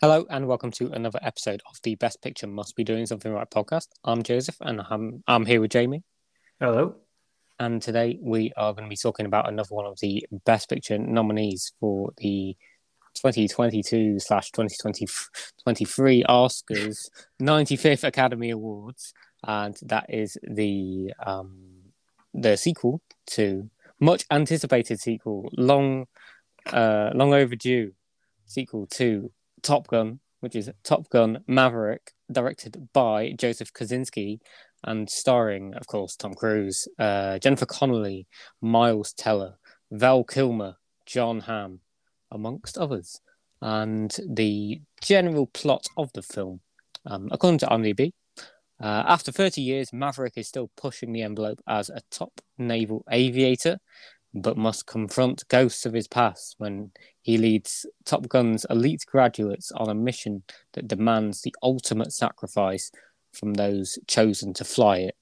Hello and welcome to another episode of the Best Picture Must Be Doing Something Right podcast. I'm Joseph and I'm I'm here with Jamie. Hello. And today we are going to be talking about another one of the Best Picture nominees for the 2022 slash 2023 Oscars 95th Academy Awards, and that is the um, the sequel to much anticipated sequel, long uh, long overdue sequel to Top Gun, which is Top Gun Maverick, directed by Joseph Kosinski and starring, of course, Tom Cruise, uh, Jennifer Connelly, Miles Teller, Val Kilmer, Jon Hamm, amongst others. And the general plot of the film, um, according to IMDb, uh, after 30 years, Maverick is still pushing the envelope as a top naval aviator but must confront ghosts of his past when he leads Top Gun's elite graduates on a mission that demands the ultimate sacrifice from those chosen to fly it.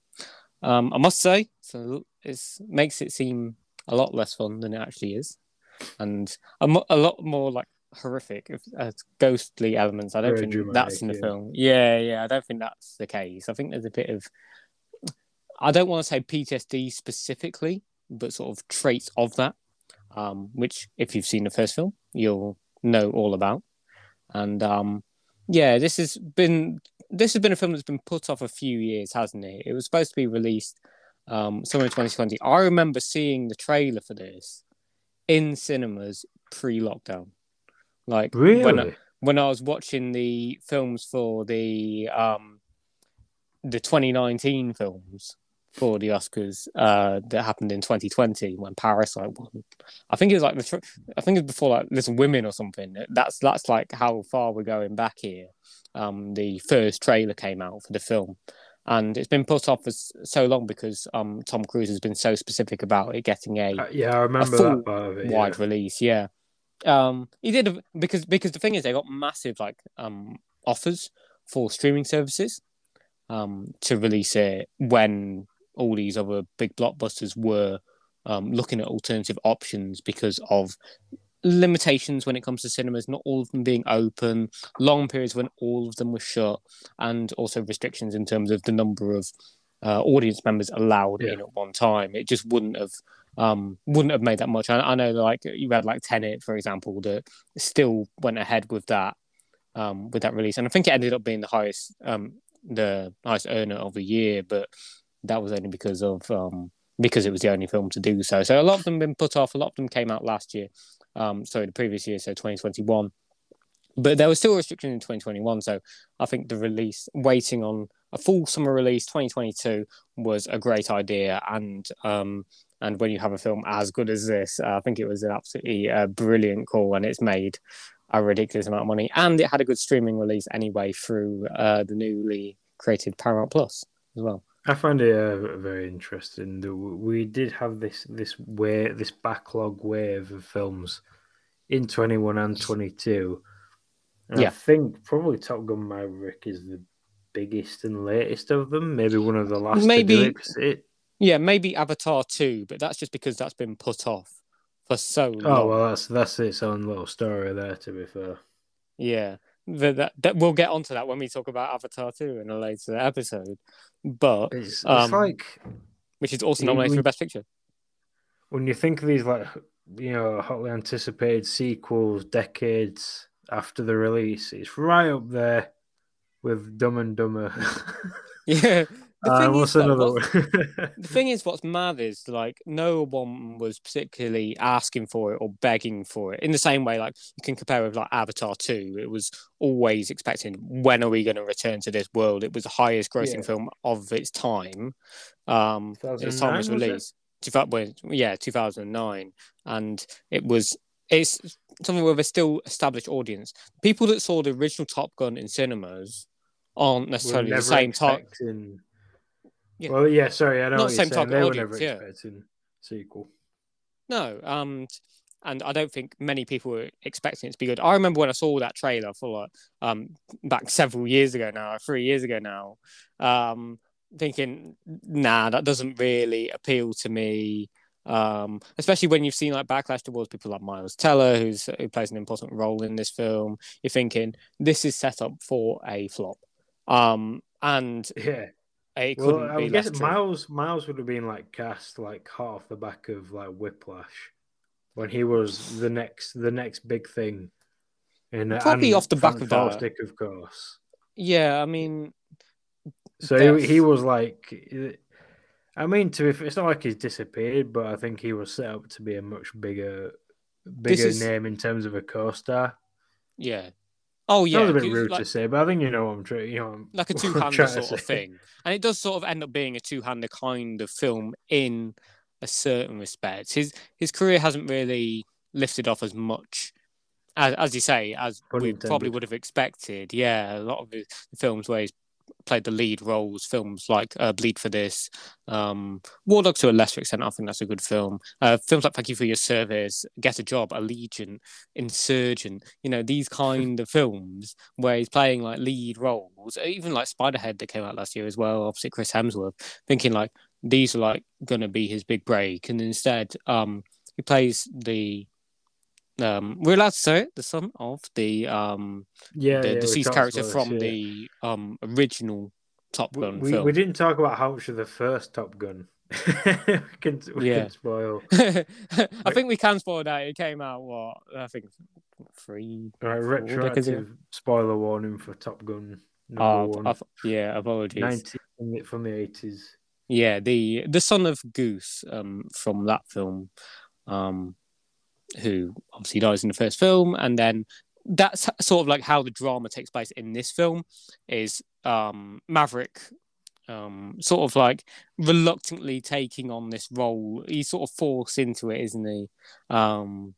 Um, I must say, so it makes it seem a lot less fun than it actually is, and a, mo- a lot more like horrific, uh, ghostly elements. I don't Very think dramatic, that's in the yeah. film. Yeah, yeah, I don't think that's the case. I think there's a bit of, I don't want to say PTSD specifically, but sort of traits of that, um, which if you've seen the first film, you'll know all about. And um, yeah, this has been this has been a film that's been put off a few years, hasn't it? It was supposed to be released um, somewhere in 2020. I remember seeing the trailer for this in cinemas pre-lockdown, like Really? when I, when I was watching the films for the um, the 2019 films for the Oscars uh, that happened in 2020 when Parasite won. I think it was like the I think it was before like Little Women or something. That's that's like how far we're going back here. Um, the first trailer came out for the film, and it's been put off for so long because um, Tom Cruise has been so specific about it getting a Uh, yeah, I remember that part of it. wide yeah. release. Yeah, um, he did a, because because the thing is they got massive like um offers for streaming services um to release it when all these other big blockbusters were um looking at alternative options because of limitations when it comes to cinemas not all of them being open long periods when all of them were shut and also restrictions in terms of the number of uh, audience members allowed Yeah. in at one time it just wouldn't have um, wouldn't have made that much. I, I know, like you had like Tenet, for example, that still went ahead with that um, with that release, and I think it ended up being the highest um, the highest earner of the year, but that was only because of um, because it was the only film to do so. So a lot of them been put off. A lot of them came out last year, um, sorry, the previous year, so 2021. But there was still restrictions in 2021, so I think the release, waiting on a full summer release 2022, was a great idea. And um, and when you have a film as good as this, uh, I think it was an absolutely uh, brilliant call, and it's made a ridiculous amount of money, and it had a good streaming release anyway through uh, the newly created Paramount Plus as well. I find it uh, very interesting that we did have this this way this backlog wave of films in 21 and 22. And Yeah. I think probably Top Gun Maverick is the biggest and latest of them. Maybe one of the last. to Maybe- do it- Yeah, maybe Avatar two, but that's just because that's been put off for so long. oh well, that's that's its own little story there. To be fair. Yeah, that, that, that we'll get onto that when we talk about Avatar 2 in a later episode. But It's, it's Um, like which is also nominated we- for Best Picture. when you think of these like you know hotly anticipated sequels decades after the release, it's right up there with Dumb and Dumber. Yeah. The Uh, thing, is, what's another what's- the thing is, what's mad is like no one was particularly asking for it or begging for it. In the same way, like you can compare with like Avatar 2, it was always expecting when are we going to return to this world? It was the highest grossing Yeah. film of its time. Um, its time 2009, was was it? released. 2000 well, yeah, 2009, and it was it's something with a still established audience. People that saw the original Top Gun in cinemas aren't necessarily the same type. Yeah. Well, yeah, sorry, I know Not what the you're same type They of were audience, never yeah. expecting sequel. No, um, and I don't think many people were expecting it to be good. I remember when I saw that trailer for like, um back several years ago now, three years ago now, um, thinking, nah, that doesn't really appeal to me. Um, especially when you've seen like backlash towards people like Miles Teller, who's who plays an important role in this film. You're thinking this is set up for a flop, um, and Yeah. It Well, couldn't I be guess. Miles Miles would have been like cast like hot off the back of like Whiplash when he was the next the next big thing. And Probably and off the back of that. Of course. Yeah, I mean, So he, he was like, I mean, to if it's not like he's disappeared, but I think he was set up to be a much bigger, bigger is- name in terms of a co-star. yeah. Oh yeah, Sounds a bit rude like, to say, but I think you know what I'm trying. You know, I'm- like a two-hander sort of thing, and it does sort of end up being a two-hander kind of film in a certain respect. His his career hasn't really lifted off as much as, as you say as Pun we probably would have expected. Yeah, a lot of the films where he's played the lead roles, films like uh, Bleed for This, um, War Dogs to a lesser extent. I think that's a good film. Uh, films like Thank You for Your Service, Get a Job, Allegiant, Insurgent. You know these kind of films where he's playing like lead roles, even like Spiderhead that came out last year as well, opposite Chris Hemsworth. Thinking like these are like going to be his big break, and instead, um, he plays the. Um, we're allowed to say it, the son of the um Yeah, the yeah, deceased character from yeah. the um original Top Gun we, film. we didn't talk about how much of the first Top Gun. we can, we Yeah. can spoil. I think we can spoil that. It came out what I think three. All right, retroactive spoiler warning for Top Gun number Uh, one. I- yeah, apologies. 90 from from the 80s. Yeah, the the son of Goose um from that film, um, who obviously dies in the first film, and then that's sort of like how the drama takes place in this film is um Maverick um sort of like reluctantly taking on this role. He's sort of forced into it isn't he? Um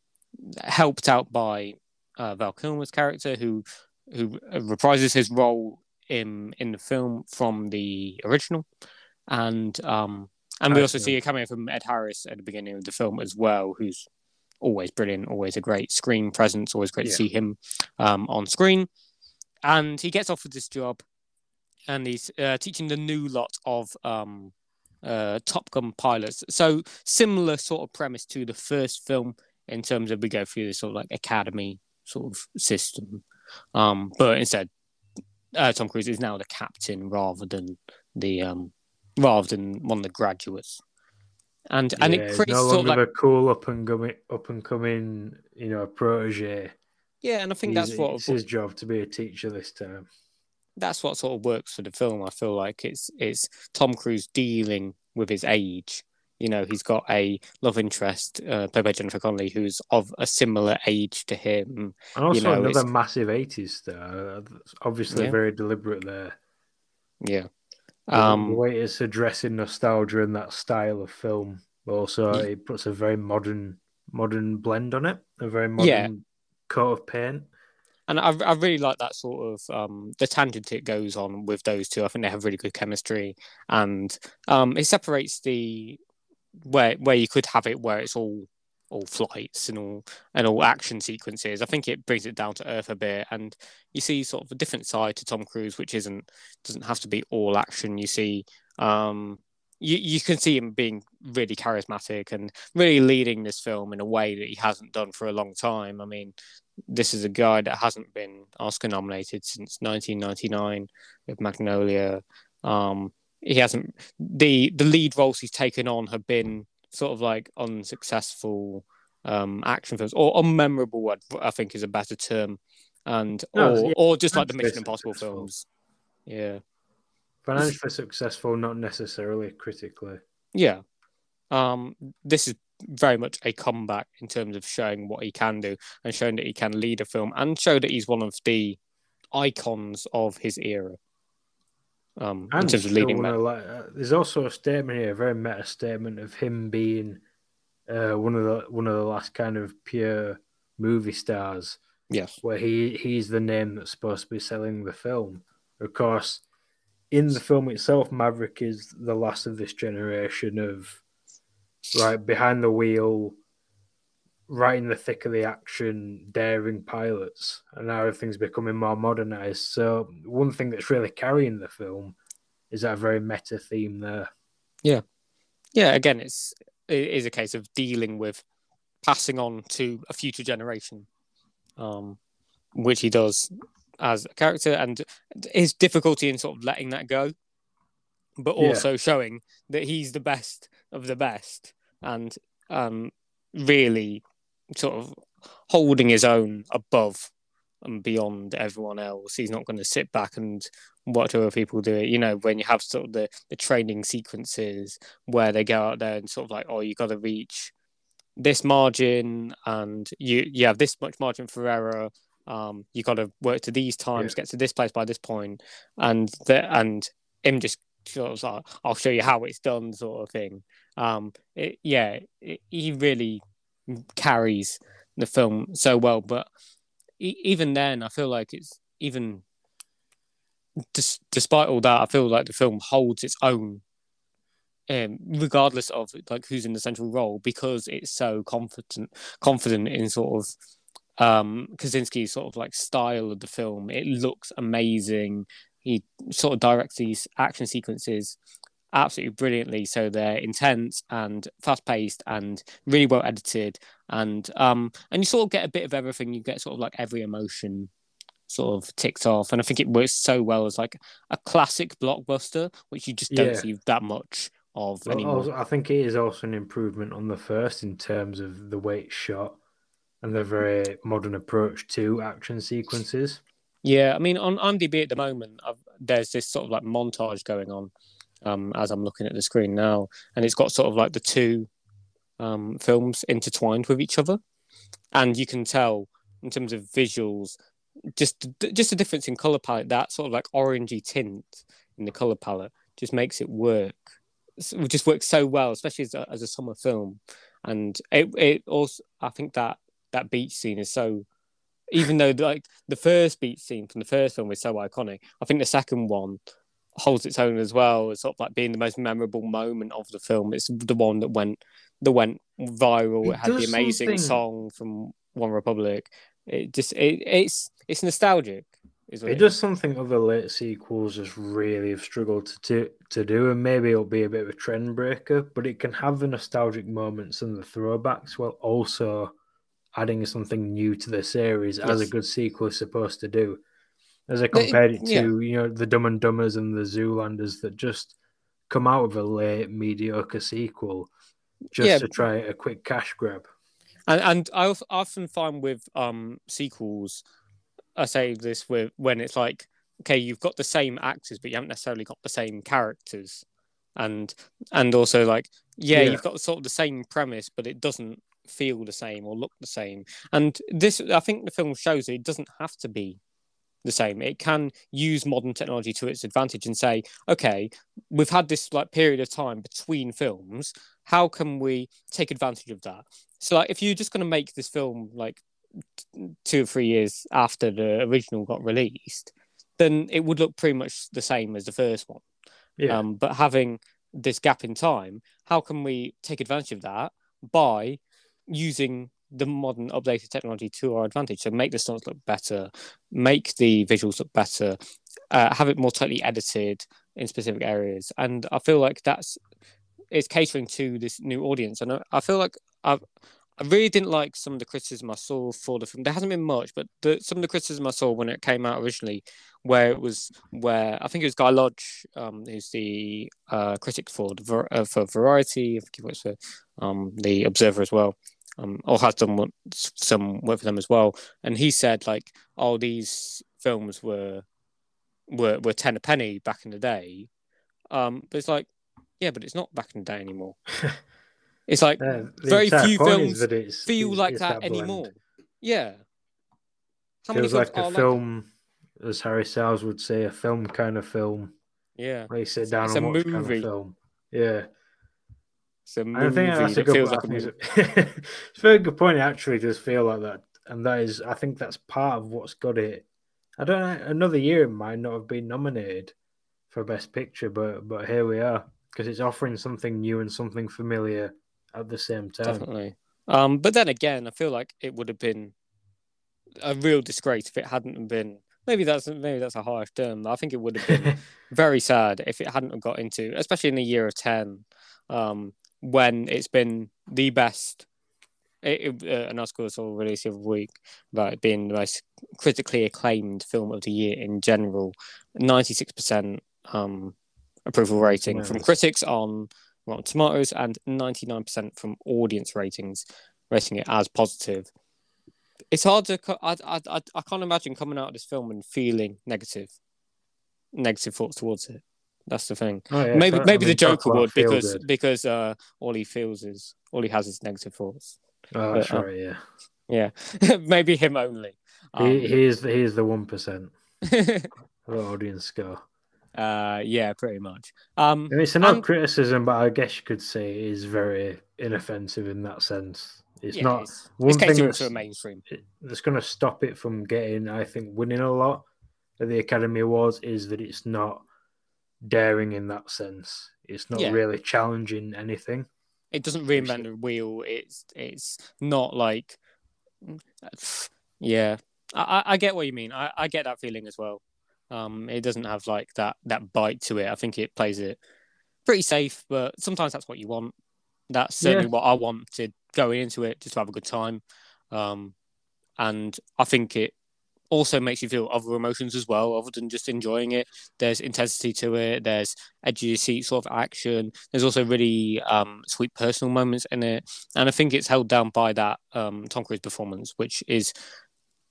helped out by uh, Val Kilmer's character who who reprises his role in in the film from the original. And um and we also see a cameo from Ed Harris at the beginning of the film as well who's always brilliant always a great screen presence always great Yeah. to see him um on screen. And he gets offered this job and he's uh, teaching the new lot of um uh Top Gun pilots. So similar sort of premise to the first film in terms of we go through this sort of like academy sort of system. Um but instead uh, Tom Cruise is now the captain rather than the um rather than one of the graduates and and it creates no sort of longer like the cool up and coming up and coming, you know, a protege. yeah and I think He's- that's what it's his job to be a teacher this time. that's what sort of works for the film. I feel like it's it's Tom Cruise dealing with his age. You know, he's got a love interest uh, played by Jennifer Connelly who's of a similar age to him. And also know, another it's- massive 80s star. That's Obviously, Yeah. very deliberate there. Yeah. The- the Um, way it's addressing nostalgia and that style of film. Also, Yeah. it puts a very modern modern blend on it, a very modern Yeah. coat of paint. and I, I really like that sort of um, the tangent it goes on with those two. I think they have really good chemistry, and um, it separates the where where you could have it where it's all all flights and all and all action sequences. I think it brings it down to earth a bit, and you see sort of a different side to Tom Cruise, which isn't doesn't have to be all action. You see. Um, you, you can see him being really charismatic and really leading this film in a way that he hasn't done for a long time. I mean, this is a guy that hasn't been Oscar nominated since 1999 with Magnolia. Um, he hasn't the the lead roles he's taken on have been sort of like unsuccessful um, action films or unmemorable. I- I think is a better term, and No, or yeah, or just like the Mission Impossible successful. films. Yeah, Financially successful, not necessarily critically. yeah. Um, this is very much a comeback in terms of showing what he can do and showing that he can lead a film and show that he's one of the icons of his era. Um, in terms of leading one men. like, uh, there's also a statement here, a very meta statement of him being uh, one of the one of the last kind of pure movie stars, Yes. where he he's the name that's supposed to be selling the film. Of course, in the film itself, Maverick is the last of this generation of right behind the wheel, right in the thick of the action, daring pilots, and now everything's becoming more modernized. So one thing that's really carrying the film is that very meta theme there. Yeah. Yeah. Again, it's it is a case of dealing with passing on to a future generation, um, which he does as a character, and his difficulty in sort of letting that go, but also yeah. showing that he's the best of the best, and um, really sort of holding his own above and beyond everyone else. He's not going to sit back and watch other people do it. You know, when you have sort of the, the training sequences where they go out there and sort of like, oh, you got to reach this margin and you you have this much margin for error. Um, you got to work to these times, yeah. get to this place by this point, and the, and him just sort of like, I'll show you how it's done, sort of thing. Um, it, yeah, it, he really carries the film so well. But even then, I feel like it's even despite all that, I feel like the film holds its own, um, regardless of like who's in the central role, because it's so confident, confident in sort of um Kosinski's sort of like style of the film. It looks amazing. He sort of directs these action sequences absolutely brilliantly. So they're intense and fast paced and really well edited. And um and you sort of get a bit of everything. You get sort of like every emotion sort of ticks off. And I think it works so well as like a classic blockbuster, which you just don't yeah. see that much of well, anymore. I think it is also an improvement on the first in terms of the way it's shot and the very modern approach to action sequences. Yeah, I mean, on IMDb at the moment, I've, there's this sort of like montage going on um, as I'm looking at the screen now, and it's got sort of like the two um, films intertwined with each other, and you can tell in terms of visuals, just just a difference in color palette. That sort of like orangey tint in the color palette just makes it work. It just works so well, especially as a, as a summer film. And it it also, I think that that beach scene is so even though like the first beach scene from the first film was so iconic, I think the second one holds its own as well as sort of like being the most memorable moment of the film. It's the one that went that went viral. It, it had the amazing something... song from OneRepublic. It just it, it's it's nostalgic. It, it does something other late sequels just really have struggled to, to to do, and maybe it'll be a bit of a trend breaker. But it can have the nostalgic moments and the throwbacks while also adding something new to the series yes. as a good sequel is supposed to do as I compared it, to yeah. you know the Dumb and Dumbers and the Zoolanders that just come out of a late mediocre sequel just yeah. to try a quick cash grab. And and I often find with um sequels, I say this with when it's like okay, you've got the same actors, but you haven't necessarily got the same characters, and and also like yeah, yeah. you've got sort of the same premise, but it doesn't feel the same or look the same. And this, I think, the film shows it doesn't have to be the same. It can use modern technology to its advantage and say, okay, we've had this like period of time between films. How can we take advantage of that? So, like, if you're just going to make this film like two or three years after the original got released, then it would look pretty much the same as the first one. Yeah. Um, but having this gap in time, how can we take advantage of that by using the modern updated technology to our advantage. So make the stunts look better, make the visuals look better, uh, have it more tightly edited in specific areas. And I feel like that's it's catering to this new audience. And I, I feel like I've I really didn't like some of the criticism I saw for the film. There hasn't been much, but the, some of the criticism I saw when it came out originally, where it was where I think it was Guy Lodge, um, who's the uh, critic for the uh, for Variety, I think he works for um, the Observer as well um, or has done some work for them as well. And he said like, "Oh, these films were were were ten a penny back in the day," um, but it's like, yeah, but it's not back in the day anymore. it's like uh, very few films feel it's, like it's that, that anymore. Yeah, How feels like a film, like... as Harry Styles would say, a film kind of film. Yeah, where you sit down it's and watch movie. kind of film. Yeah. I think that's a good point. Like it's a very good point. It actually does feel like that, and that is, I think that's part of what's got it. I don't know. Another year it might not have been nominated for Best Picture, but but here we are because it's offering something new and something familiar at the same time. Definitely. Um, but then again, I feel like it would have been a real disgrace if it hadn't been. Maybe that's maybe that's a harsh term. I think it would have been very sad if it hadn't got into, especially in the year of ten. Um, when it's been the best. It, uh, an article was all released the other week about it being the most critically acclaimed film of the year in general. Ninety six percent um, approval rating from critics on Rotten Tomatoes and ninety nine percent from audience ratings, rating it as positive. It's hard to. I, I, I, I can't imagine coming out of this film and feeling negative, negative thoughts towards it. That's the thing. Oh, yeah, maybe so- I maybe mean, the Joker would because because uh, all he feels is all he has is negative thoughts. Oh, that's but, uh, right. Yeah, Yeah, maybe him only. Um, he, he is he is the one percent the audience score. uh, yeah, pretty much. Um, And it's an odd And- criticism, but I guess you could say it is very inoffensive in that sense. It's yeah, not It's, one it's thing that's, a mainstream. that's going to stop it from getting, I think, winning a lot at the Academy Awards is that it's not daring in that sense. It's not Yeah. really challenging anything. It doesn't reinvent the wheel. It's it's not like, yeah. I, I- get what you mean. I, I get that feeling as well. Um, it doesn't have like that that bite to it. I think it plays it pretty safe, but sometimes that's what you want. That's certainly Yeah. what I wanted going into it, just to have a good time. Um, and I think it also makes you feel other emotions as well, other than just enjoying it. There's intensity to it. There's edge of your seat sort of action. There's also really um, sweet personal moments in it, and I think it's held down by that um, Tom Cruise performance, which is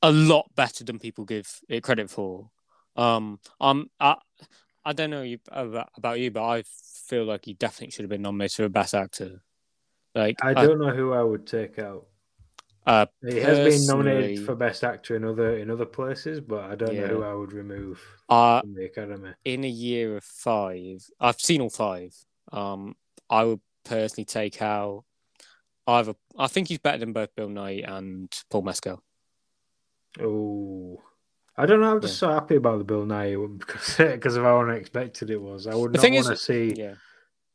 a lot better than people give it credit for. Um, um, I, I don't know you, about, about you, but I feel like he definitely should have been nominated for Best Actor. Like I don't know who I would take out. Uh, He has been nominated for Best Actor in other in other places, but I don't know who I would remove uh, from the Academy. in a year of five, I've seen all five. Um, I would personally take out either. I think he's better than both Bill Nighy and Paul Mescal. Oh, I don't know. I'm just so happy about the Bill Nighy one because because of how unexpected it was. I would The not want to see Yeah,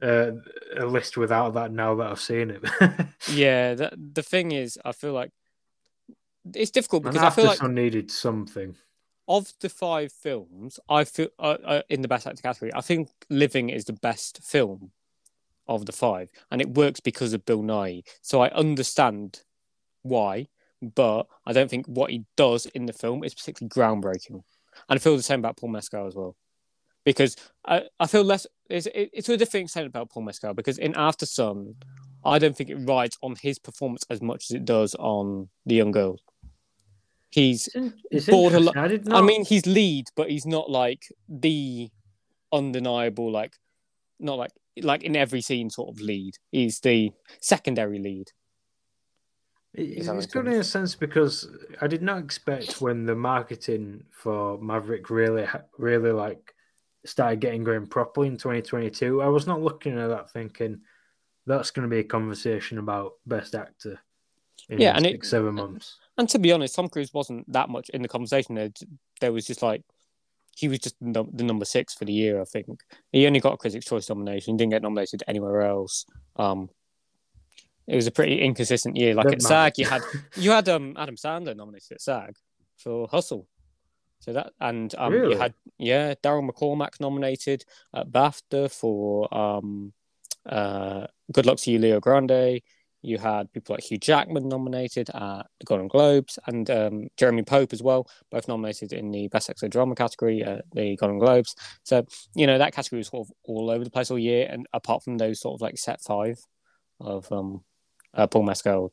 uh, a list without that now that I've seen it. yeah. The the thing is, I feel like it's difficult because I feel like needed something. of the five films, I feel uh, uh, in the best actor category, I think Living is the best film of the five, and it works because of Bill Nighy. So I understand why, but I don't think what he does in the film is particularly groundbreaking. And I feel the same about Paul Mescal as well, because I, I feel less. It's, it's to a different extent about Paul Mescal because in Aftersun, I don't think it rides on his performance as much as it does on the young girl. He's It's, in- it's I did not. I mean, he's lead, but he's not like the undeniable, like not like like in every scene sort of lead. He's the secondary lead. It- Does that It's good in a sense because I did not expect when the marketing for Maverick really, really like started getting going properly in 2022. I was not looking at that thinking that's going to be a conversation about best actor in Yeah, and it- six, seven months. And to be honest, Tom Cruise wasn't that much in the conversation. There, there was just like he was just the number six for the year. I think he only got a Critics' Choice nomination. He didn't get nominated anywhere else. Um, it was a pretty inconsistent year. Like Don't at SAG, you had you had um Adam Sandler nominated at SAG for Hustle. So that and um Really? you had yeah Daryl McCormack nominated at BAFTA for um uh Good Luck to You Leo Grande. You had people like Hugh Jackman nominated at the Golden Globes and um, Jeremy Pope as well, both nominated in the Best Actor Drama category at the Golden Globes. So you know that category was sort of all over the place all year, and apart from those sort of like set five of um, uh, Paul Mescal,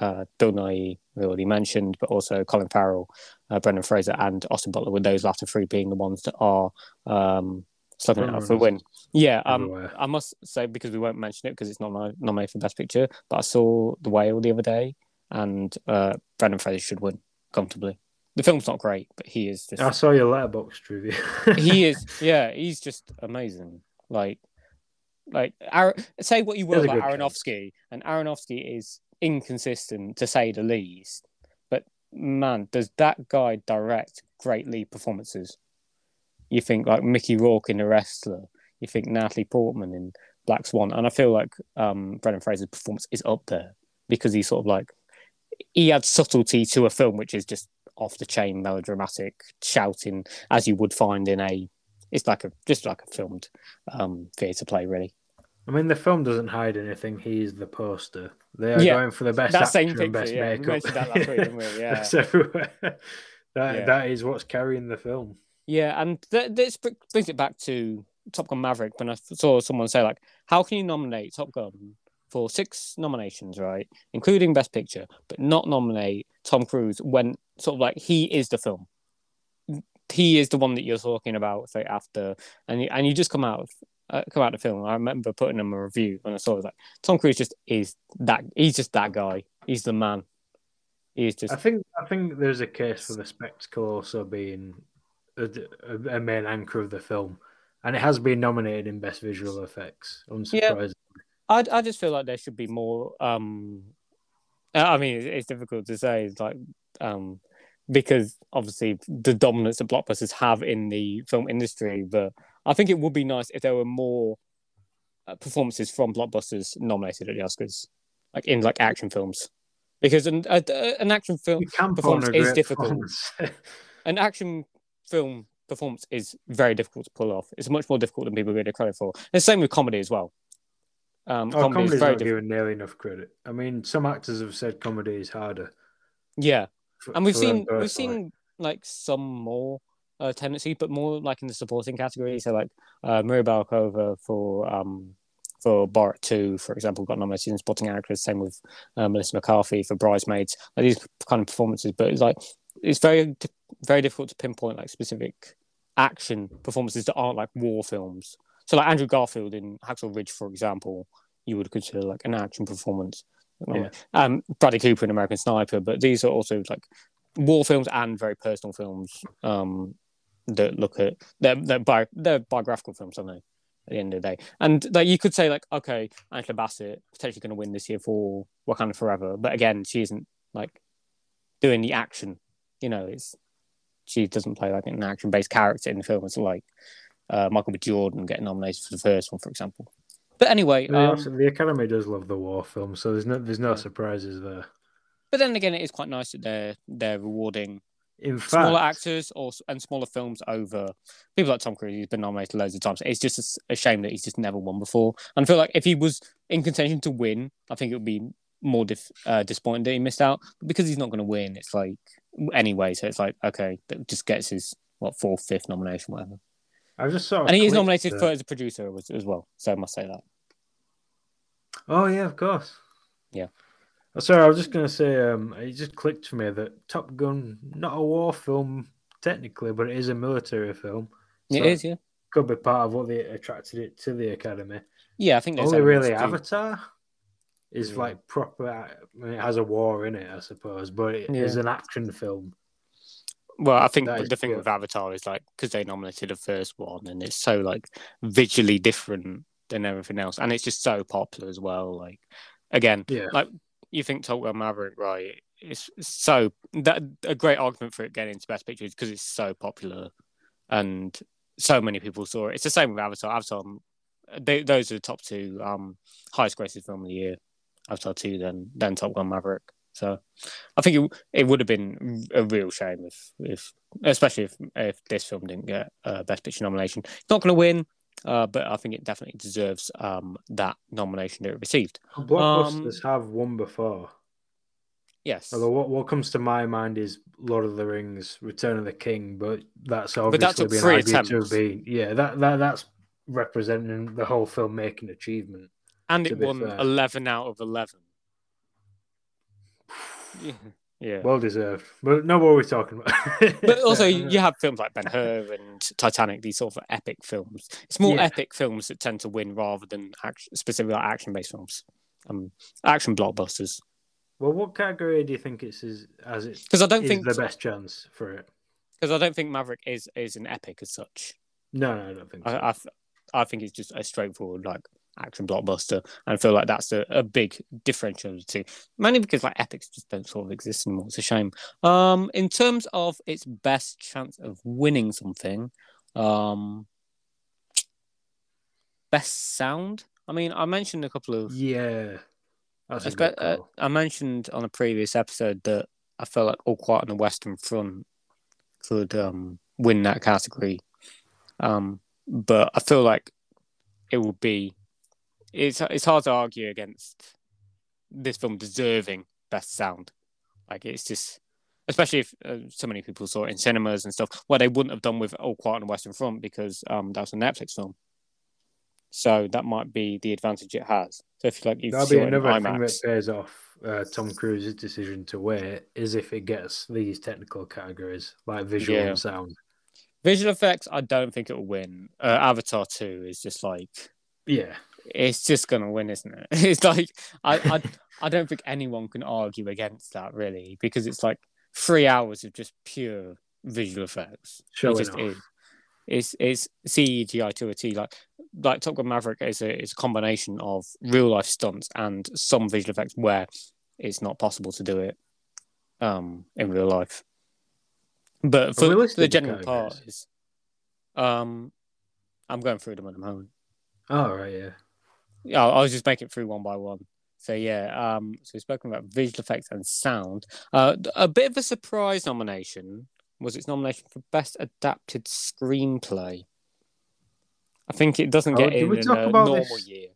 uh, Bill Nighy, we already mentioned, but also Colin Farrell, uh, Brendan Fraser, and Austin Butler, with those latter three being the ones that are um, slugging it out for a win. Yeah, um, I must say because we won't mention it because it's not no- nominated for Best Picture, but I saw The Whale the other day, and uh, Brendan Fraser should win comfortably. The film's not great, but he is just I saw your Letterboxd review. he is yeah he's just amazing like like Aaron, say what you will about. Aronofsky and Aronofsky is inconsistent to say the least. But man does that guy direct great lead performances? You think like Mickey Rourke in The Wrestler. You think Natalie Portman in Black Swan. And I feel like um Brendan Fraser's performance is up there because he's sort of like he adds subtlety to a film which is just off the chain melodramatic shouting as you would find in a it's like a just like a filmed um theatre play really I mean, the film doesn't hide anything. He's the poster. They are Yeah, going for the best that actor same and picture, best yeah, we makeup. mentioned that week, didn't we? Yeah. That's. Uh, that, Yeah. that is what's carrying the film. Yeah, and th- this brings it back to Top Gun Maverick. When I saw someone say like, "How can you nominate Top Gun for six nominations, right, including Best Picture, but not nominate Tom Cruise when sort of like he is the film, he is the one that you're talking about straight after, and you, and you just come out of, uh, come out of the film. I remember putting him a review when I saw it, was like, Tom Cruise just is that. He's just that guy. He's the man. He's just I think I think there's a case for the spectacle also being a, a- a main anchor of the film, and it has been nominated in best visual effects. Unsurprisingly, I I just feel like there should be more. Um, I mean, it's, it's difficult to say, it's like um, because obviously the dominance that blockbusters have in the film industry. But I think it would be nice if there were more uh, performances from blockbusters nominated at the Oscars, like in like action films, because an a, an action film you can put performance is difficult. an action film performance is very difficult to pull off. It's much more difficult than people give it credit for. And the same with comedy as well. Um, oh, comedy is very not given nearly enough credit. I mean, some actors have said comedy is harder. Yeah. for- and we've seen we've seen like some more uh, tendency, but more like in the supporting category. So like uh, Maria Bakalova for um for Borat Two, for example, got nominated in supporting actress. Same with uh, Melissa McCarthy for Bridesmaids. Like these kind of performances, but it's like it's very very difficult to pinpoint like specific action performances that aren't like war films. So like Andrew Garfield in Hacksaw Ridge, for example, you would consider like an action performance. Yeah. Um, Bradley Cooper in American Sniper, but these are also like war films and very personal films um, that look at they're they're, bi- they're biographical films, aren't they? At the end of the day, and like you could say like, okay, Angela Bassett potentially going to win this year for Wakanda Forever, but again, she isn't like doing the action. You know, it's she doesn't play like an action based character in the film. It's like uh, Michael B. Jordan getting nominated for the first one, for example. But anyway, The, um, also- the Academy does love the war film, so there's no there's no Yeah. surprises there. but then again, it is quite nice that they're they're rewarding In smaller fact, actors or and smaller films over people like Tom Cruise. He's been nominated loads of times. It's just a shame that he's just never won before. And I feel like if he was in contention to win, I think it would be more dif- uh, disappointing that he missed out. But because he's not going to win, it's like anyway. So it's like okay, that just gets his what fourth, fifth nomination, whatever. I just saw. and he is nominated for as a producer as, as well. So I must say that. Oh yeah, of course. Yeah. Oh, Sorry, I was just gonna say. Um, it just clicked for me that Top Gun, not a war film technically, but it is a military film. It So is, yeah. Could be part of what they attracted it to the Academy. Yeah, I think there's Only really to- Avatar is Yeah. like proper. I mean, it has a war in it, I suppose, but it is Yeah. an action film. Well, I think the thing good. with Avatar is like because they nominated the first one, and it's so like visually different than everything else, and it's just so popular as well. Like again, Yeah. like you think Top Gun Maverick, right? It's so that a great argument for it getting into Best Picture is because it's so popular, and so many people saw it. It's the same with Avatar. Avatar, they, those are the top two um, highest grossing film of the year. Avatar two, then then Top Gun Maverick. So I think it, it would have been a real shame if, if especially if, if this film didn't get a Best Picture nomination. It's not going to win, uh, but I think it definitely deserves um, that nomination that it received. Blockbusters have won before. Yes, Although what, what comes to my mind is Lord of the Rings, Return of the King, but that's obviously But that took been argued to be yeah that, that that's representing the whole filmmaking achievement. and it won fair. eleven out of eleven. Yeah, yeah. Well deserved. But no, what we're talking about? but also, you have films like Ben Hur and Titanic, these sort of epic films. It's more Yeah. epic films that tend to win rather than action, specifically like action-based films, um, action blockbusters. well, what category do you think it's is as it Because I don't think the best chance for it? because I don't think Maverick is is an epic as such. No, no, I don't think so. I, I, th- I think it's just a straightforward like action blockbuster, and I feel like that's a, a big differential of the two. Mainly because like epics just don't sort of exist anymore. It's a shame. Um, in terms of its best chance of winning something, um, best sound. I mean, I mentioned a couple of. yeah, that's Espe- uh. I mentioned on a previous episode that I felt like All Quiet on the Western Front could um, win that category, um, but I feel like it would be it's it's hard to argue against this film deserving best sound. Like it's just, especially if uh, so many people saw it in cinemas and stuff. Well, they wouldn't have done with All Quiet on the Western Front because um, that was a Netflix film. So that might be the advantage it has. So if you like, you That'll be another thing that pays off uh, Tom Cruise's decision to wait is if it gets these technical categories like visual Yeah. and sound. Visual effects, I don't think it will win. Uh, Avatar Two is just like Yeah, it's just gonna win, isn't it? It's like I, I I don't think anyone can argue against that really because it's like three hours of just pure visual effects. Showing it just is. It's it's CGI to a T. Like like Top Gun Maverick is a is a combination of real life stunts and some visual effects where it's not possible to do it um in real life. But for, for the general part is um I'm going through them at the moment. oh right, yeah. Yeah, I was just making it through one by one. So yeah, um, so we've spoken about visual effects and sound. Uh, a bit of a surprise nomination was its nomination for best adapted screenplay. I think it doesn't Oh, get did in we in talk a about normal this? year.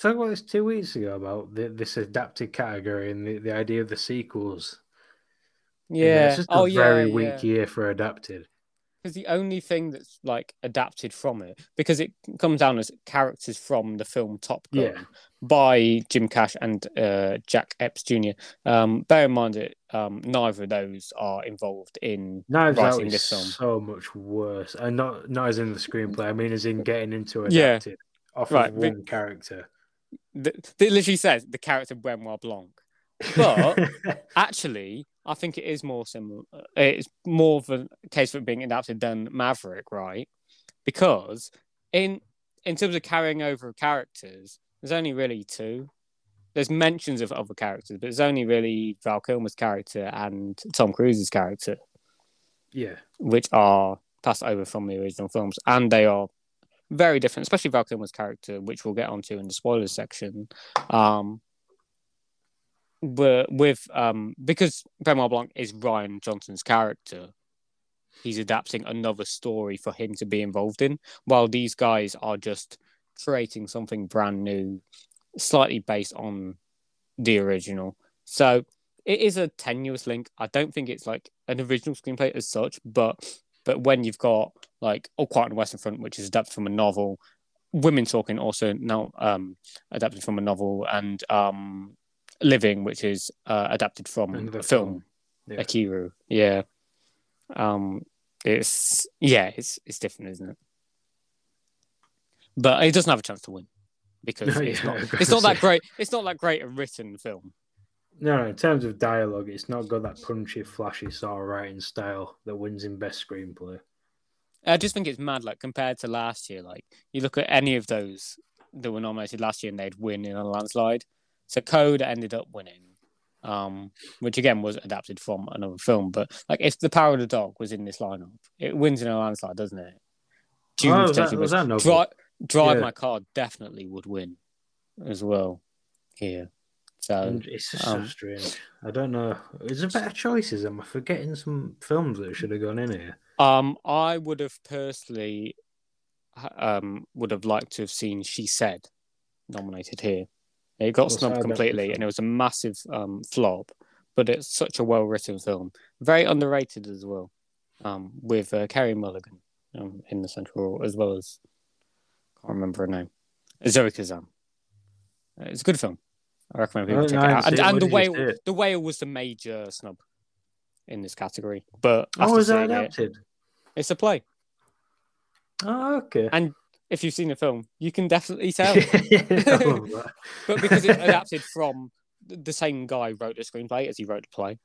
Talk about this two weeks ago about the, this adapted category and the, the idea of the sequels. Yeah. it's just a oh very yeah. weak year for adapted. Because the only thing that's like adapted from it, because it comes down as characters from the film Top Gun Yeah. by Jim Cash and uh, Jack Epps Jr. Um, bear in mind that um, neither of those are involved in Knives Out writing is this film. so much worse, and not not as in the screenplay. I mean, as in getting into Yeah. adapted off Right, of one character. the, it literally says the character Benoit Blanc. But actually, I think it is more similar. It's more of a case for being adapted than Maverick, right? Because in in terms of carrying over characters, there's only really two. There's mentions of other characters, but there's only really Val Kilmer's character and Tom Cruise's character, yeah, which are passed over from the original films, and they are very different, especially Val Kilmer's character, which we'll get onto in the spoilers section. Um, but with um, because Benoit Blanc is Rian Johnson's character, he's adapting another story for him to be involved in, while these guys are just creating something brand new, slightly based on the original. So it is a tenuous link. I don't think it's like an original screenplay as such, but but when you've got like All Quiet on the Western Front, which is adapted from a novel, Women Talking also now um, adapted from a novel, and um, Living, which is uh, adapted from Another a film, film. Yeah. Ikiru. Yeah, um, it's yeah, it's it's different, isn't it? But it doesn't have a chance to win because No, it's yeah, not it's not that great. It's not that great a written film. no, no, in terms of dialogue, it's not got that punchy, flashy sort of writing style that wins in best screenplay. I just think it's mad, like compared to last year. Like you look at any of those that were nominated last year, and they'd win in a landslide. So CODA ended up winning, um, which again was adapted from another film. But like, if The Power of the Dog was in this lineup, it wins in a landslide, doesn't it? Dune Oh, was that- was that novel? Dri- Drive Yeah. My Car definitely would win as well here. So it's just um, so strange. I don't know. Is there better choices? Am I forgetting some films that should have gone in here? Um, I would have personally, um, would have liked to have seen She Said nominated here. It got snubbed completely, and it was a massive um, flop. But it's such a well written film, very underrated as well, um, with uh, Carey Mulligan um, in the central role, as well as can't remember her name, Zoe Kazan. Uh, It's a good film. I recommend people Oh, check it out. And, and the whale, say? the whale was the major snub in this category. But Oh, is that seeing it, adapted? it's a play. Oh, okay. And if you've seen the film, you can definitely tell. Yeah, I love that. but because it's adapted from the same guy wrote the screenplay as he wrote the play.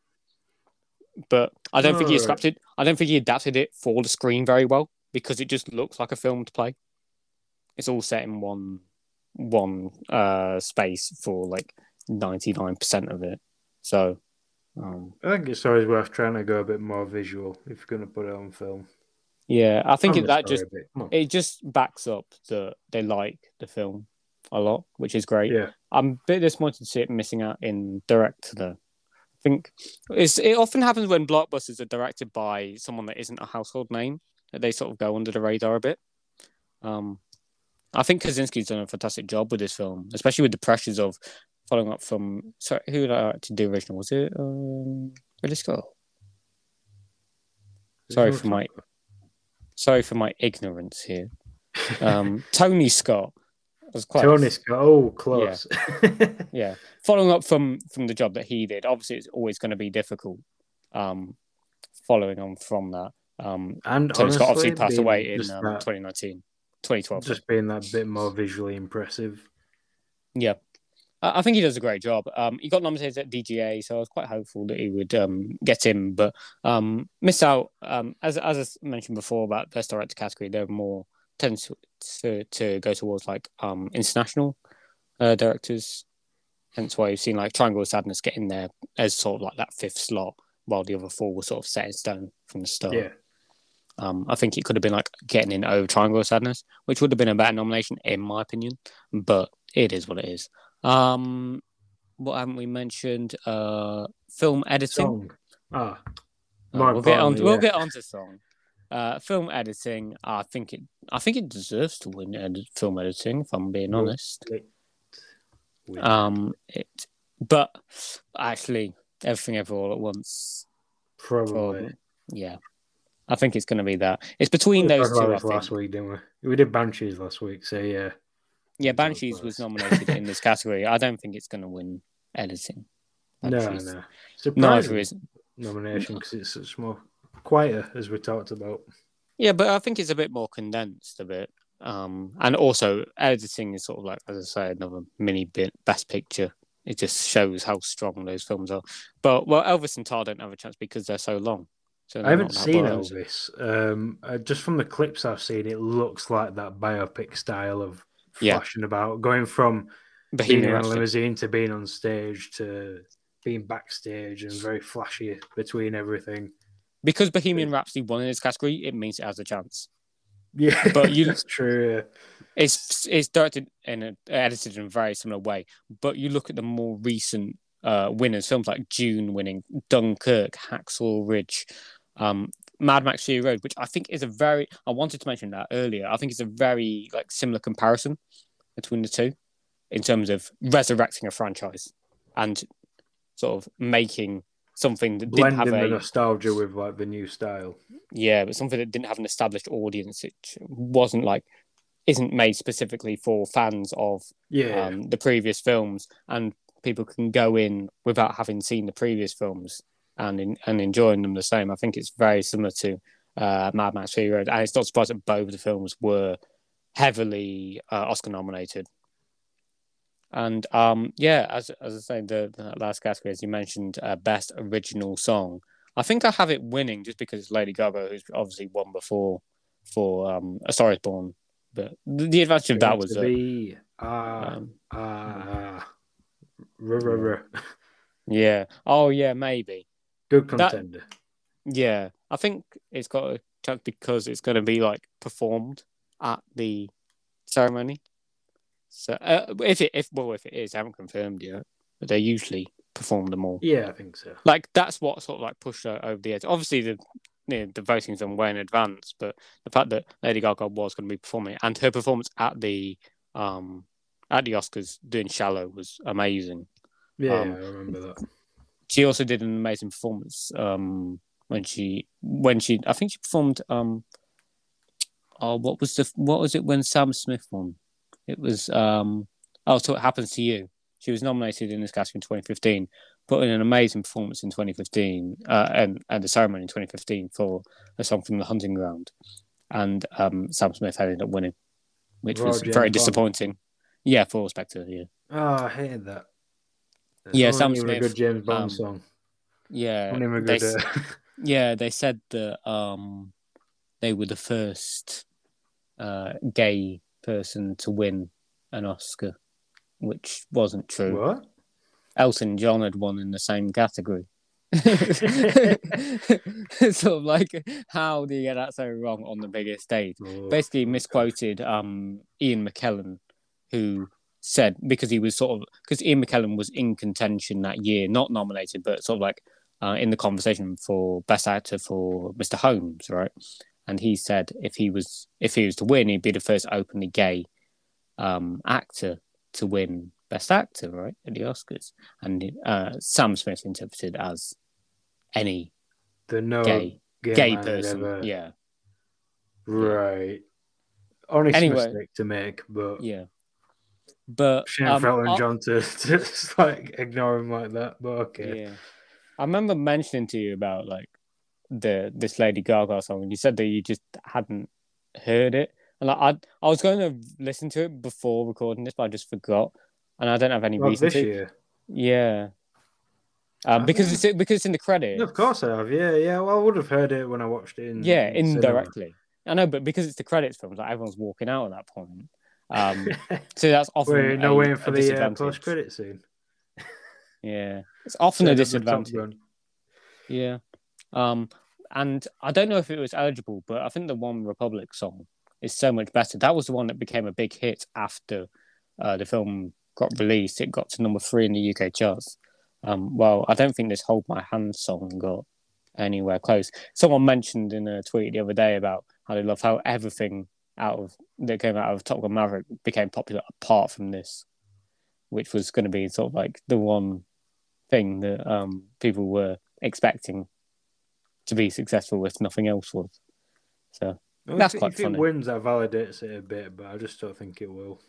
But I don't think he Alright. adapted. I don't think he adapted it for the screen very well because it just looks like a film to play. It's all set in one one uh space for like ninety nine percent of it. So um, I think it's always worth trying to go a bit more visual if you're going to put it on film. Yeah, I think it, that just a bit. Come on. it just backs up that they like the film a lot, which is great. Yeah. I'm a bit disappointed to see it missing out in director though. I think it's it often happens when blockbusters are directed by someone that isn't a household name that they sort of go under the radar a bit. Um, I think Kosinski's done a fantastic job with this film, especially with the pressures of following up from. Sorry, who did I do original? Was it um, Ridley Scott? Sorry for my sorry for my ignorance here. Um, Tony Scott was quite Tony Scott. Oh, close. Yeah. yeah. Following up from from the job that he did, obviously it's always going to be difficult. Um, following on from that, um, and Tony Scott obviously passed away in um, that- 2019, 2012. just being that bit more visually impressive. Yeah. I I think he does a great job. Um, he got nominated at DGA, so I was quite hopeful that he would um, get in, but um, missed out. Um, as as I mentioned before about best director category, they're more tend to, to to go towards like um, international uh, directors. Hence why you've seen like Triangle of Sadness get in there as sort of like that fifth slot, while the other four were sort of set in stone from the start. Yeah, Um, I think it could have been like getting in over Triangle of Sadness, which would have been a better nomination in my opinion. But it is what it is. Um, what haven't we mentioned? Uh, film editing. song. Ah, Uh, we'll get on. importantly, We'll get on to song. Uh, film editing. I think it. I think it deserves to win edit, film editing. If I'm being honest. Um, it. But actually, everything ever all at once. Probably. Probably. Yeah, I think it's going to be that. It's between We those two. Last week, didn't we? We did Banshees last week, so yeah. Yeah, Banshees was nominated in this category. I don't think it's going to win editing. No, Banshees. no. Neither Surprising is. nomination because it's such more quieter, as we talked about. Yeah, but I think it's a bit more condensed a bit. Um, and also editing is sort of like, as I say, another mini bit best picture. It just shows how strong those films are. But well, Elvis and Tar don't have a chance because they're so long. So I haven't seen. Elvis. Um, uh, just from the clips I've seen, it looks like that biopic style of Yeah. flashing about, going from being Bohemian in a limousine to being on stage to being backstage and very flashy between everything. Because Bohemian Rhapsody won in this category, it means it has a chance. Yeah, But you- that's true. It's it's directed and edited in a very similar way. But you look at the more recent uh, winners, films like Dune winning, Dunkirk, Hacksaw Ridge, um, Mad Max Fury Road, which I think is a very. I wanted to mention that earlier. I think it's a very like similar comparison between the two in terms of resurrecting a franchise and sort of making something that didn't Blending have the a nostalgia with like the new style. yeah, but something that didn't have an established audience. It wasn't like isn't made specifically for fans of Yeah, um, the previous films, and people can go in without having seen the previous films and in, and enjoying them the same. I think it's very similar to uh, Mad Max Fury Road, and it's not surprising that both of the films were heavily uh, Oscar nominated. And um, yeah, as as I say, the, the last category, as you mentioned, uh, best original song. I think I have it winning just because it's Lady Gaga, who's obviously won before for um, A Star Is Born. But the, the advantage of that was be ah um, ruh, ruh. yeah. Oh yeah, maybe. Good That- Yeah, I think it's got a chance because it's going to be like performed at the ceremony. So uh, if it if well if it is, I haven't confirmed yet. But they usually perform them all. Yeah, I think so. Like that's what sort of like pushed her over the edge. Obviously the you know, the voting's done way in advance, but the fact that Lady Gaga was going to be performing and her performance at the um at the Oscars doing Shallow was amazing. Yeah, Um, I remember that. She also did an amazing performance um when she when she I think she performed um oh what was the what was it when Sam Smith won? It was um oh so it happens to you. She was nominated in this category in 2015, put in an amazing performance in 2015 uh, and and the ceremony in 2015 for a song from The Hunting Ground, and um Sam Smith ended up winning, which For was very Bond. disappointing. Yeah, for Spectre. Yeah, Oh, I hated that. Yeah, Sam even a good James Bond um, song. yeah. Wasn't even a they s- Uh, Yeah, they said that um, they were the first uh, gay person to win an Oscar, which wasn't true. what? Elton John had won in the same category. sort of like, how do you get that so wrong on the biggest stage? Oh, Basically, misquoted um, Ian McKellen, who said because he was sort of because Ian McKellen was in contention that year, not nominated, but sort of like uh, in the conversation for best actor for Mr. Holmes, right? And he said if he was if he was to win, he'd be the first openly gay um, actor to win Best Actor, right, at the Oscars, and uh, Sam Smith interpreted as any The no gay gay, gay person. ever- Yeah, Right. Honest Anyway. mistake to make, but yeah. But for Elton I- John to, just like ignore him like that. But okay. Yeah. I remember mentioning to you about like the this Lady Gaga song, and you said that you just hadn't heard it. And like, I I was going to listen to it before recording this, but I just forgot, and I don't have any Well, reason this to. year. Yeah. Um, because you? it's because it's in the credits. Of course I have. Yeah, yeah. Well, I would have heard it when I watched it in. Yeah, in cinema. indirectly. I know, but because it's the credits films, like everyone's walking out at that point. Um, so that's often Wait, no waiting for the uh, post credit scene. Yeah, it's often a Set up the Top disadvantage. Yeah. Um, and I don't know if it was eligible, but I think the OneRepublic song is so much better. That was the one that became a big hit after uh, the film got released. It got to number three in the UK charts. Um, well, I don't think this Hold My Hand song got anywhere close. Someone mentioned in a tweet the other day about how they love how everything out of that came out of Top Gun Maverick became popular apart from this, which was going to be sort of like the one thing that um, people were expecting to be successful if nothing else was. So Well, That's if, quite if funny. it wins, that validates it a bit, but I just don't think it will.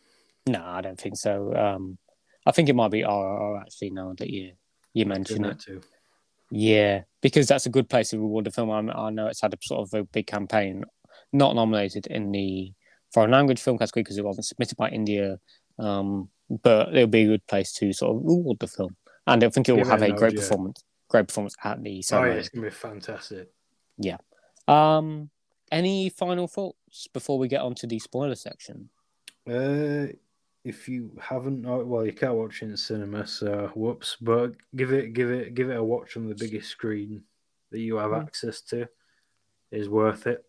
no, I don't think so. Um, I think it might be RRR actually. Now that you you mention Doesn't it, it too? yeah, because that's a good place to reward the film. I, I know it's had a sort of a big campaign, not nominated in the foreign language film category because it wasn't submitted by India, um, but it'll be a good place to sort of reward the film, and I think it will have a great performance, great performance at the Oh, yeah, it's gonna be fantastic. Yeah. Um, any final thoughts before we get on to the spoiler section? Uh, if you haven't, oh, well, you can't watch it in cinema, so whoops. But give it, give it, give it a watch on the biggest screen that you have Mm. access to. Is worth it.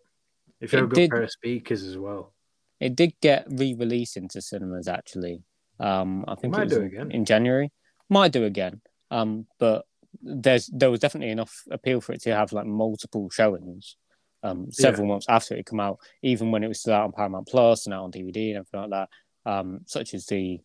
If you It have a good did- pair of speakers as well. It did get re-released into cinemas actually. Um, I think Might it was do in, again. in January. Might do again. Um, but there's there was definitely enough appeal for it to have like multiple showings. Um, several months after it come out, even when it was still out on Paramount Plus and out on DVD and everything like that. Um, such as the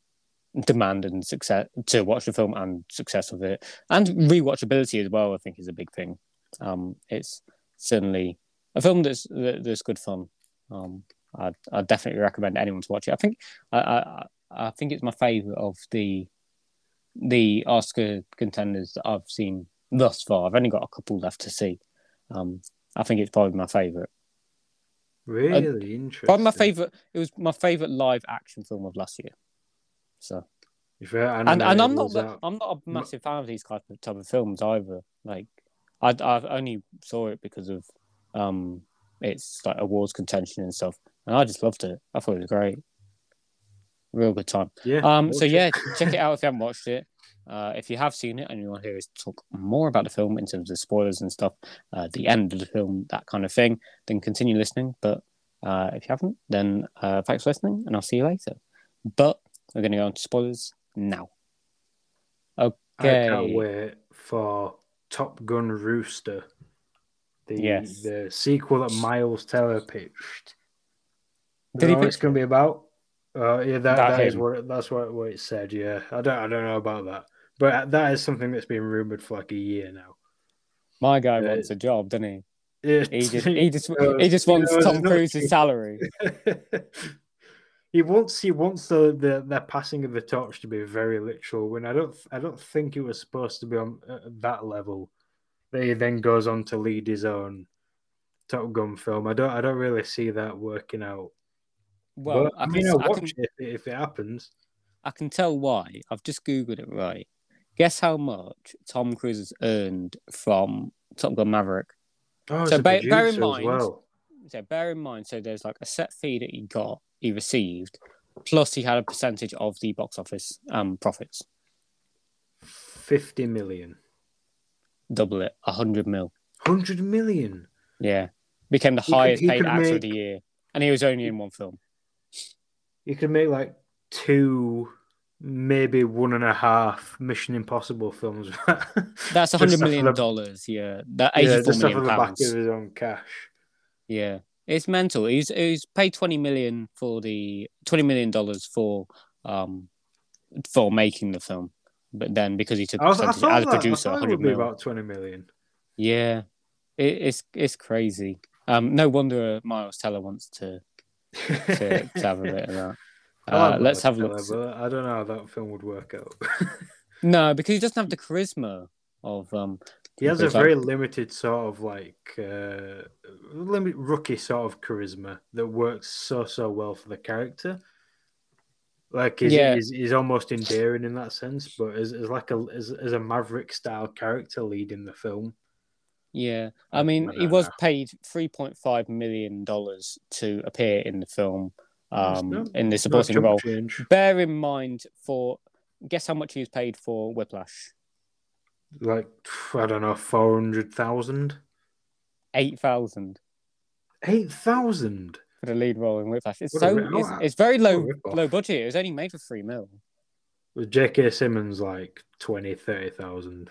demand and success to watch the film and success of it, and rewatchability as well. I think is a big thing. Um, it's certainly a film that's that's good fun. Um, I I definitely recommend anyone to watch it. I think I I, I think it's my favorite of the the Oscar contenders that I've seen thus far. I've only got a couple left to see. Um, I think it's probably my favorite. Really interesting. Probably my favorite. It was my favorite live action film of last year. So and and I'm not out- I'm not a massive fan of these type of type of films either. Like I I only saw it because of um its like awards contention and stuff, and I just loved it. I thought it was great. Real good time. Yeah. Um, so yeah, check it out if you haven't watched it. Uh, if you have seen it and you want to hear us talk more about the film in terms of spoilers and stuff, uh, the end of the film, that kind of thing, then continue listening. But uh, if you haven't, then uh, thanks for listening, and I'll see you later. But we're going to go on to spoilers now. Okay. I can't wait for Top Gun Rooster, the Yes. the sequel that Miles Teller pitched. Did he know what it's pitch going to be about? Uh, yeah, that, That that is what that's what, what it said. Yeah, I don't I don't know about that, but that is something that's been rumored for like a year now. My guy Uh, wants a job, doesn't he? It- He just he just Uh, he just wants you know, Tom Cruise's salary. he wants he wants the, the the passing of the torch to be very literal. When I don't I don't think it was supposed to be on uh, that level. That he then goes on to lead his own Top Gun film. I don't I don't really see that working out. Well, but, I, I mean, I watch can it if, if it happens. I can tell why. I've just googled it right. Guess how much Tom Cruise has earned from Top Gun Maverick? Oh, So bear- bear in mind- well. So bear in mind, so there's like a set fee that he got, he received, plus he had a percentage of the box office um profits. fifty million. Double it, a hundred mil. Hundred million. Yeah, became the He highest he paid could actor of the year, and he was only in one film. You could make like two, maybe one and a half Mission Impossible films. That's a hundred million the- dollars. Yeah, that yeah, eighty-four off million the back pounds. of his own cash. Yeah, it's mental. He's he's paid twenty million for the twenty million dollars for um for making the film, but then because he took I, was, I percentage as a that, I producer, hundred would be about twenty million. Yeah, it, it's it's crazy. Um, no wonder uh, Miles Teller wants to to, to have a bit of that. I like Uh, let's have a look. Teller, I don't know how that film would work out. No, because he doesn't have the charisma of um. he has a like- very limited sort of like uh, limit rookie sort of charisma that works so so well for the character. Like he's, Yeah. he's, he's almost endearing in that sense, but as, as like a as, as a maverick style character leading the film, Yeah, I- mean, I he was know. paid three point five million dollars to appear in the film, um, no- in the supporting role. change. Bear in mind, for guess how much he was paid for Whiplash? Like I don't know, four hundred thousand, Eight thousand eight thousand. For the lead role in Whiplash. It's What so it's, it's very low low budget. It was only made for three mil. With J.K. Simmons like 20, 30,000.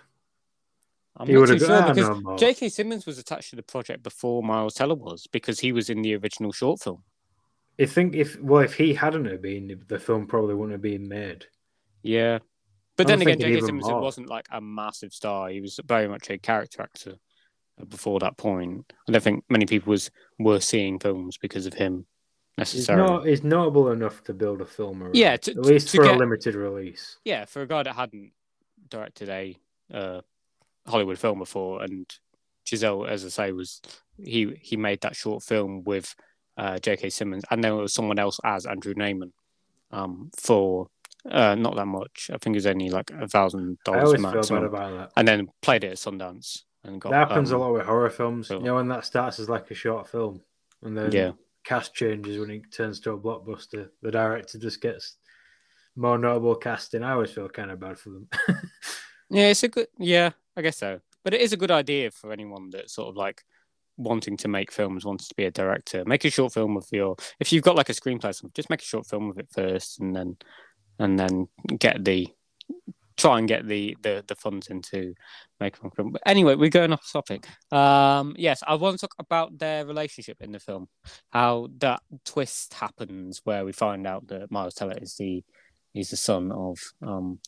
I'm He not too sure because no. J.K. Simmons was attached to the project before Miles Teller was because he was in the original short film. I think if well, if he hadn't have been, the film probably wouldn't have been made. Yeah. But then again, J.K. Simmons wasn't like a massive star. He was very much a character actor before that point. I don't think many people was were seeing films because of him necessarily. not. He's notable enough to build a film around. Yeah, to- at least to for get- a limited release. Yeah, for a guy that hadn't directed a uh, Hollywood film before, and Chazelle, as I say, was he he made that short film with uh, J.K. Simmons, and then there was someone else as Andrew Neiman um, for uh, not that much. I think it was only like a thousand dollars always feel bad maximum, and then played it at Sundance and got. That happens um, a lot with horror films. film. You know, when that starts as like a short film, and then Yeah, cast changes when it turns to a blockbuster. The director just gets more notable casting. I always feel kind of bad for them. yeah, it's a good. Yeah, I guess so. But it is a good idea for anyone that sort of like wanting to make films, wants to be a director. Make a short film of your. If you've got like a screenplay, just make a short film of it first, and then and then get the try and get the the, the funds into making film. But anyway, we're going off topic. Um, yes, I want to talk about their relationship in the film. How that twist happens, where we find out that Miles Teller is the he's the son of um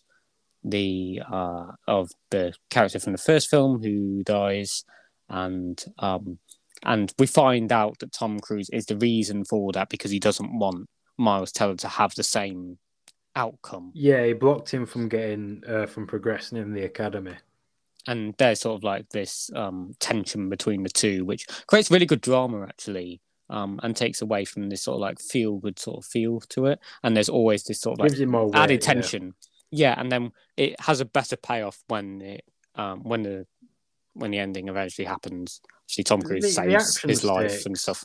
the uh of the character from the first film who dies and um and we find out that Tom Cruise is the reason for that because he doesn't want Miles Teller to have the same outcome yeah, he blocked him from getting uh, from progressing in the academy. and there's sort of like this um tension between the two which creates really good drama actually um and takes away from this sort of like feel good sort of feel to it and there's always this sort of like weight, added yeah. tension. Yeah. and then it has a better payoff when it um when the when the ending eventually happens. Obviously, Tom Cruise The- the saves action his life and stuff.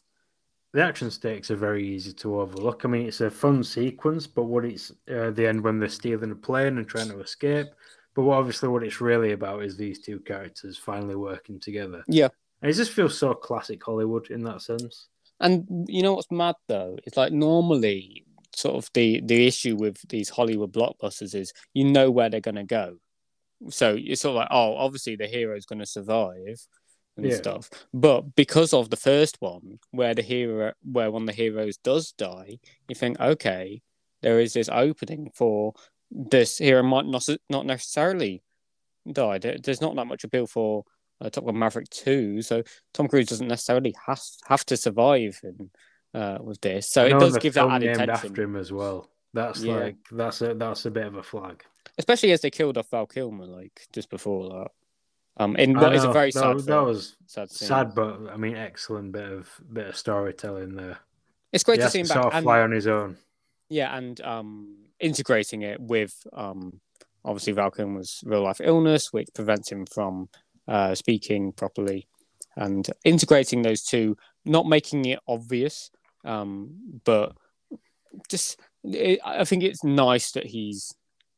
The action stakes are very easy to overlook. I mean, it's a fun sequence, but what it's uh, the end when they're stealing a plane and trying to escape. But what, obviously, what it's really about is these two characters finally working together. Yeah. And it just feels so classic Hollywood in that sense. And you know what's mad though? It's like normally sort of the the issue with these Hollywood blockbusters is you know where they're gonna go. So it's sort of like, oh, obviously the hero's gonna survive and Yeah. stuff. But because of the first one, where the hero where one of the heroes does die, you think, okay, there is this opening for this hero might not not necessarily die. There- There's not that much appeal for uh, Top Gun Maverick 2, so Tom Cruise doesn't necessarily have, have to survive in, uh, with this. So it does give that added tension, after him as well. That's Yeah. like that's a that's a bit of a flag. especially as they killed off Val Kilmer like just before that. Um, in what is a very that, sad, that film, was sad scene. sad, but I mean, excellent bit of bit of storytelling there. It's great to see him back. sort of and- fly on his own. Yeah, and um, integrating it with um, obviously Val Kilmer's real life illness, which prevents him from uh, speaking properly, and integrating those two, not making it obvious, um, but just it, I think it's nice that he's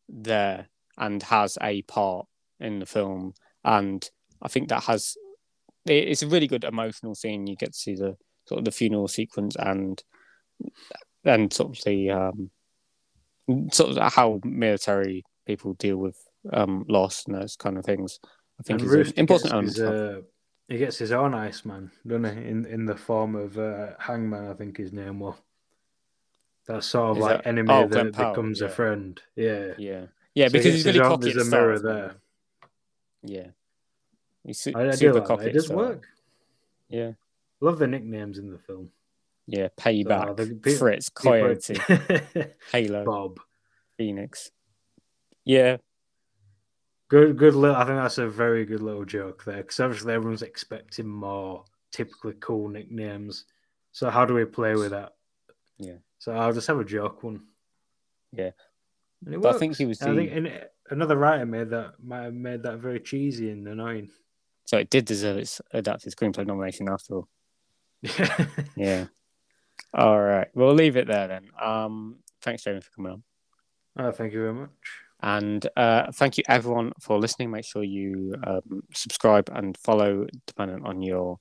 there and has a part in the film, and I think that has it's a really good emotional scene. You get to see the sort of the funeral sequence and and sort of the um, sort of how military people deal with um, loss and those kind of things. I think And is an important gets his, uh, he gets his own Iceman, doesn't he? In in the form of uh, Hangman, I think his name was. That sort of Is like that- enemy oh, that Powell, becomes yeah. a friend. Yeah. Yeah, yeah, So because gets he's really cocky. There's a mirror there. Yeah, he's su- I, I super like cocky. It does start. work. Yeah, Love the nicknames in the film. yeah. Payback, So the pe- Fritz, Coyote, Halo, Bob. Phoenix. Yeah, Good, good little. I think that's a very good little joke there because obviously everyone's expecting more typically cool nicknames. So how do we play with that? Yeah. So I'll just have a joke one. Yeah. And it But I think he was I think the- another writer made that might have made that very cheesy and annoying. so it did deserve its adapted screenplay nomination after all. Yeah. All right, we'll leave it there then. Um, thanks, Jamie, for coming on. oh, thank you very much. And uh, thank you everyone for listening. Make sure you um, subscribe and follow, depending on your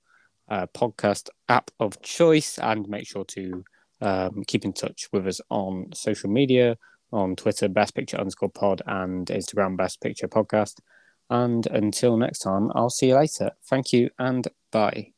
uh, podcast app of choice, and make sure to um, keep in touch with us on social media on Twitter, Best Picture underscore Pod, and Instagram, Best Picture Podcast. And until next time, I'll see you later. Thank you and bye.